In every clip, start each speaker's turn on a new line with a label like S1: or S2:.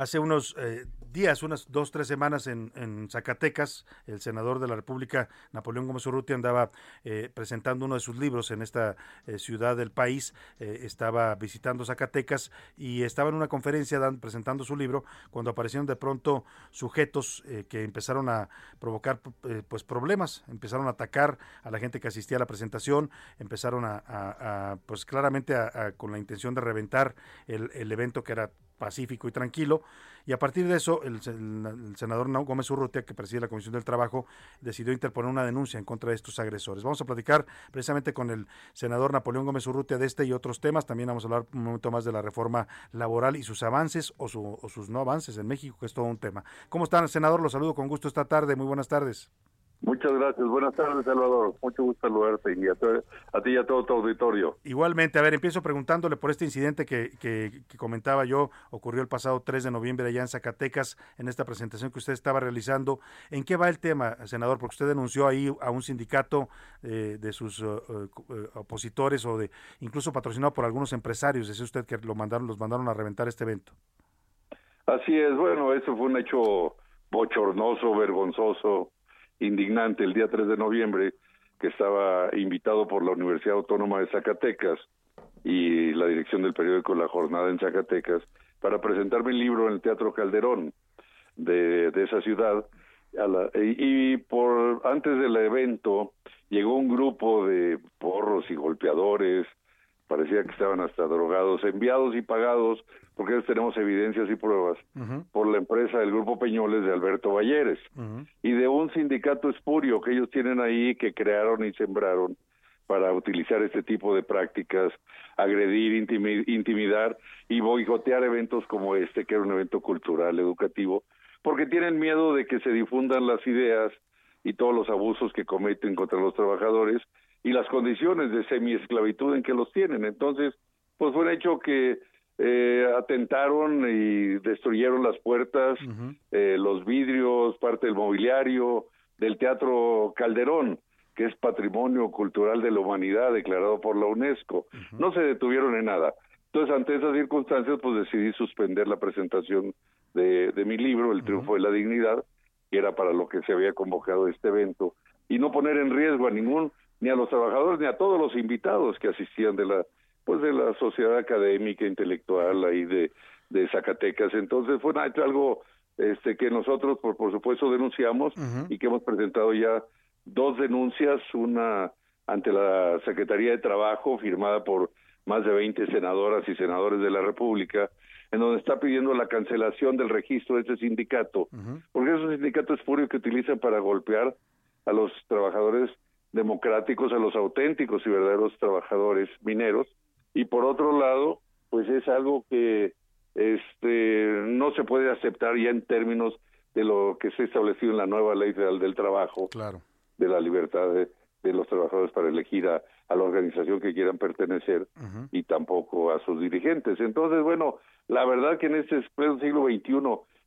S1: Hace unos eh, días, unas dos, tres semanas en, Zacatecas, el senador de la República, Napoleón Gómez Urrutia, andaba eh, presentando uno de sus libros en esta eh, ciudad del país. Eh, estaba visitando Zacatecas y estaba en una conferencia presentando su libro cuando aparecieron de pronto sujetos que empezaron a provocar pues problemas, empezaron a atacar a la gente que asistía a la presentación, empezaron a, pues claramente con la intención de reventar el, el evento que era pacífico y tranquilo. Y a partir de eso, el, senador Gómez Urrutia, que preside la Comisión del Trabajo, decidió interponer una denuncia en contra de estos agresores. Vamos a platicar precisamente con el senador Napoleón Gómez Urrutia de este y otros temas. También vamos a hablar un momento más de la reforma laboral y sus avances o, o sus no avances en México, que es todo un tema. ¿Cómo están, senador? Los saludo con gusto esta tarde. Muy buenas tardes.
S2: Muchas gracias. Buenas tardes, Salvador. Mucho gusto saludarte y a, ti y a todo tu auditorio.
S1: Igualmente, a ver, empiezo preguntándole por este incidente que, que, comentaba yo, ocurrió el pasado 3 de noviembre allá en Zacatecas, en esta presentación que usted estaba realizando. ¿En qué va el tema, senador? Porque usted denunció ahí a un sindicato eh, de sus uh, uh, opositores o de incluso patrocinado por algunos empresarios. Dice usted que lo mandaron, los mandaron a reventar este evento.
S2: Así es, bueno, eso fue un hecho bochornoso, vergonzoso indignante el día 3 de noviembre, que estaba invitado por la Universidad Autónoma de Zacatecas y la dirección del periódico La Jornada en Zacatecas, para presentar mi libro en el Teatro Calderón de, de esa ciudad. y, y por antes del evento llegó un grupo de porros y golpeadores, parecía que estaban hasta drogados, enviados y pagados, porque tenemos evidencias y pruebas, por la empresa del Grupo Peñoles de Alberto Valleres, y de un sindicato espurio que ellos tienen ahí, que crearon y sembraron para utilizar este tipo de prácticas, agredir, intimidar y boicotear eventos como este, que era un evento cultural, educativo, porque tienen miedo de que se difundan las ideas y todos los abusos que cometen contra los trabajadores y las condiciones de semiesclavitud en que los tienen. Entonces, pues fue un hecho que eh, atentaron y destruyeron las puertas, eh, los vidrios, parte del mobiliario del Teatro Calderón, que es Patrimonio Cultural de la Humanidad declarado por la UNESCO. No se detuvieron en nada. Entonces, ante esas circunstancias, pues decidí suspender la presentación de, de mi libro, El Triunfo de la Dignidad, que era para lo que se había convocado este evento, y no poner en riesgo a ningún ni a los trabajadores ni a todos los invitados que asistían de la pues de la sociedad académica intelectual ahí de de Zacatecas. Entonces fue algo este que nosotros por, por supuesto denunciamos y que hemos presentado ya dos denuncias una ante la Secretaría de Trabajo firmada por más de 20 senadoras y senadores de la República en donde está pidiendo la cancelación del registro de ese sindicato, porque es un sindicato espurio que utilizan para golpear a los trabajadores democráticos a los auténticos y verdaderos trabajadores mineros. Y por otro lado pues es algo que este no se puede aceptar ya en términos de lo que se ha establecido en la nueva ley federal del trabajo
S1: claro.
S2: de la libertad de, los trabajadores para elegir a, la organización que quieran pertenecer y tampoco a sus dirigentes. Entonces bueno la verdad que en este siglo XXI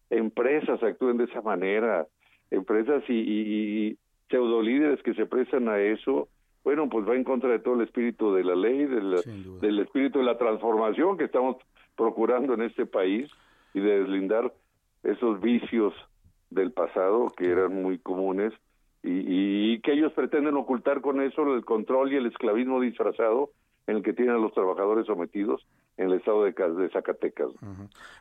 S2: empresas actúen de esa manera empresas y, pseudo líderes que se prestan a eso, bueno, pues va en contra de todo el espíritu de la ley, del, del espíritu de la transformación que estamos procurando en este país y de deslindar esos vicios del pasado que eran muy comunes. Y, y, que ellos pretenden ocultar con eso el control y el esclavismo disfrazado en el que tienen a los trabajadores sometidos en el estado de, de Zacatecas.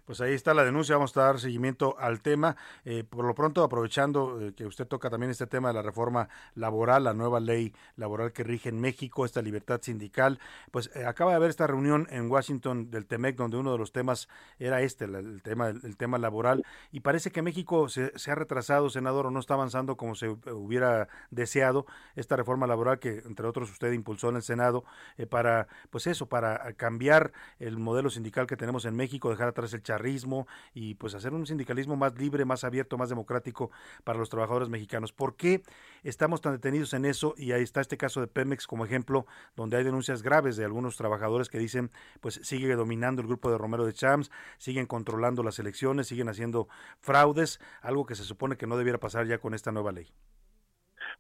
S1: Pues ahí está la denuncia, vamos a dar seguimiento al tema. Eh, por lo pronto, aprovechando eh, que usted toca también este tema de la reforma laboral, la nueva ley laboral que rige en México, esta libertad sindical, pues eh, acaba de haber esta reunión en Washington del TEMEC, donde uno de los temas era este, el, tema, el, tema laboral, y parece que México se, se, ha retrasado, senador, o no está avanzando como se hubiera deseado esta reforma laboral que, entre otros, usted impulsó en el Senado para, pues eso, para cambiar el modelo sindical que tenemos en México, dejar atrás el charrismo y pues hacer un sindicalismo más libre, más abierto, más democrático para los trabajadores mexicanos. ¿Por qué estamos tan detenidos en eso? Y ahí está este caso de Pemex como ejemplo, donde hay denuncias graves de algunos trabajadores que dicen, pues sigue dominando el grupo de Romero de Champs, siguen controlando las elecciones, siguen haciendo fraudes, algo que se supone que no debiera pasar ya con esta nueva ley.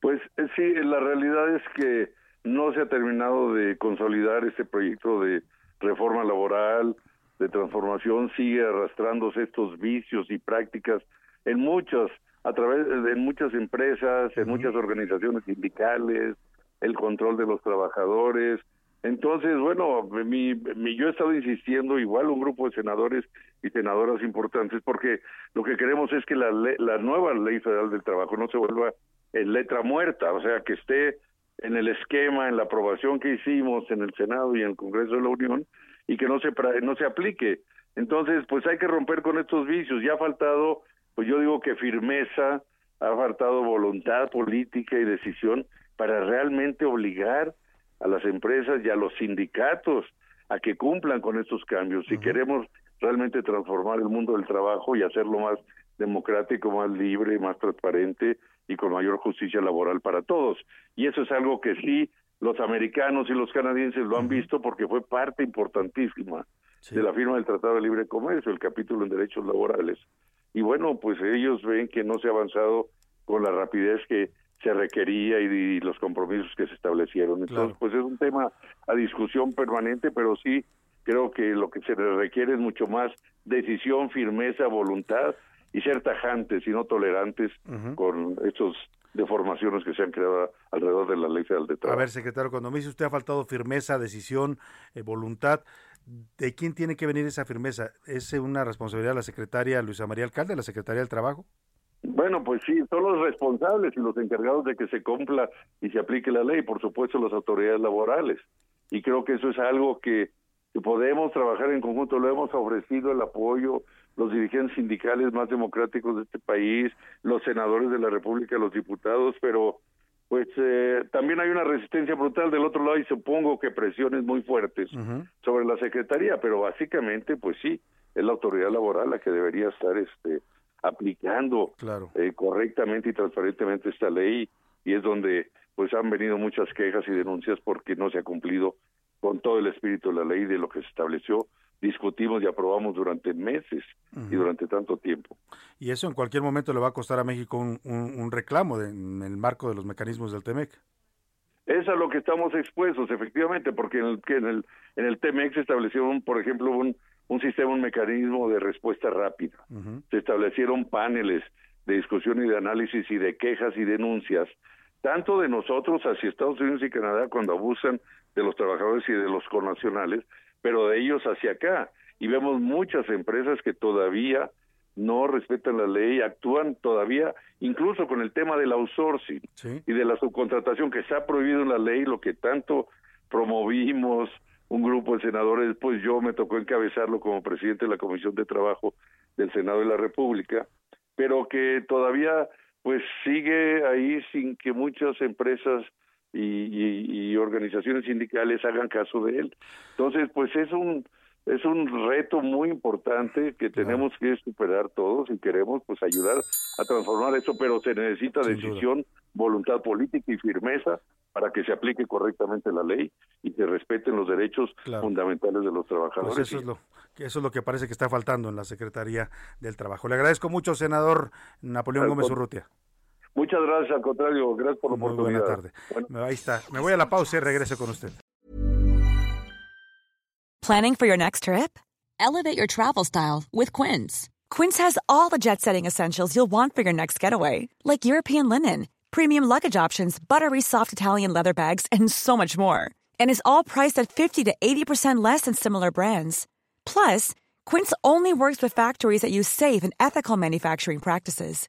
S2: Pues eh, sí, la realidad es que no se ha terminado de consolidar este proyecto de reforma laboral, de transformación, sigue arrastrándose estos vicios y prácticas en muchas, a través de muchas empresas, en muchas organizaciones sindicales, el control de los trabajadores. Entonces, bueno, mi, mi, yo he estado insistiendo, igual un grupo de senadores y senadoras importantes, porque lo que queremos es que la, la nueva ley federal del trabajo no se vuelva en letra muerta, o sea, que esté en el esquema, en la aprobación que hicimos en el Senado y en el Congreso de la Unión y que no se no se aplique. Entonces, pues hay que romper con estos vicios. Ya ha faltado, pues yo digo que firmeza, ha faltado voluntad política y decisión para realmente obligar a las empresas y a los sindicatos a que cumplan con estos cambios. Si queremos realmente transformar el mundo del trabajo y hacerlo más democrático, más libre, más transparente y con mayor justicia laboral para todos. Y eso es algo que sí los americanos y los canadienses lo han visto porque fue parte importantísima de la firma del Tratado de Libre Comercio, el capítulo en derechos laborales. Y bueno, pues ellos ven que no se ha avanzado con la rapidez que se requería y, los compromisos que se establecieron. Entonces, pues es un tema a discusión permanente, pero sí creo que lo que se requiere es mucho más decisión, firmeza, voluntad y ser tajantes y no tolerantes con estos deformaciones que se han creado alrededor de la ley federal de trabajo.
S1: A ver, secretario, cuando me dice usted ha faltado firmeza, decisión, eh, voluntad, ¿de quién tiene que venir esa firmeza? ¿Es una responsabilidad de la secretaria Luisa María Alcalde, la Secretaría del Trabajo?
S2: Bueno, pues sí, son los responsables y los encargados de que se cumpla y se aplique la ley, por supuesto las autoridades laborales. Y creo que eso es algo que podemos trabajar en conjunto, lo hemos ofrecido el apoyo, los dirigentes sindicales más democráticos de este país, los senadores de la República, los diputados, pero pues eh, también hay una resistencia brutal del otro lado y supongo que presiones muy fuertes sobre la Secretaría, pero básicamente pues sí, es la autoridad laboral la que debería estar este aplicando eh, correctamente y transparentemente esta ley y es donde pues han venido muchas quejas y denuncias porque no se ha cumplido con todo el espíritu de la ley de lo que se estableció discutimos y aprobamos durante meses y durante tanto tiempo.
S1: Y eso en cualquier momento le va a costar a México un, reclamo en el marco de los mecanismos del TEMEC.
S2: Es a lo que estamos expuestos, efectivamente, porque en el, en el, en el TEMEC se estableció, por ejemplo, un, un sistema, un mecanismo de respuesta rápida. Se establecieron paneles de discusión y de análisis y de quejas y denuncias, tanto de nosotros hacia Estados Unidos y Canadá cuando abusan de los trabajadores y de los connacionales, pero de ellos hacia acá. Y vemos muchas empresas que todavía no respetan la ley, actúan todavía, incluso con el tema del outsourcing y de la subcontratación que se ha prohibido en la ley, lo que tanto promovimos un grupo de senadores, después yo me tocó encabezarlo como presidente de la Comisión de Trabajo del Senado de la República, pero que todavía pues sigue ahí sin que muchas empresas y, organizaciones sindicales hagan caso de él. Entonces, pues es un es un reto muy importante que tenemos que superar todos y queremos pues ayudar a transformar eso, pero se necesita decisión, voluntad política y firmeza para que se aplique correctamente la ley y se respeten los derechos fundamentales de los trabajadores.
S1: Pues eso es lo eso es lo que parece que está faltando en la Secretaría del Trabajo. Le agradezco mucho, senador Napoleón Gómez Urrutia.
S2: Muchas gracias, al contrario, gracias por la Muy oportunidad.
S1: Buena tarde. Bueno. Ahí está. Me voy a la pausa y regreso con usted.
S3: Planning for your next trip? Elevate your travel style with Quince. Quince has all the jet-setting essentials you'll want for your next getaway, like European linen, premium luggage options, buttery soft Italian leather bags, and so much more. And is all priced at 50 to 80% less than similar brands. Plus, Quince only works with factories that use safe and ethical manufacturing practices.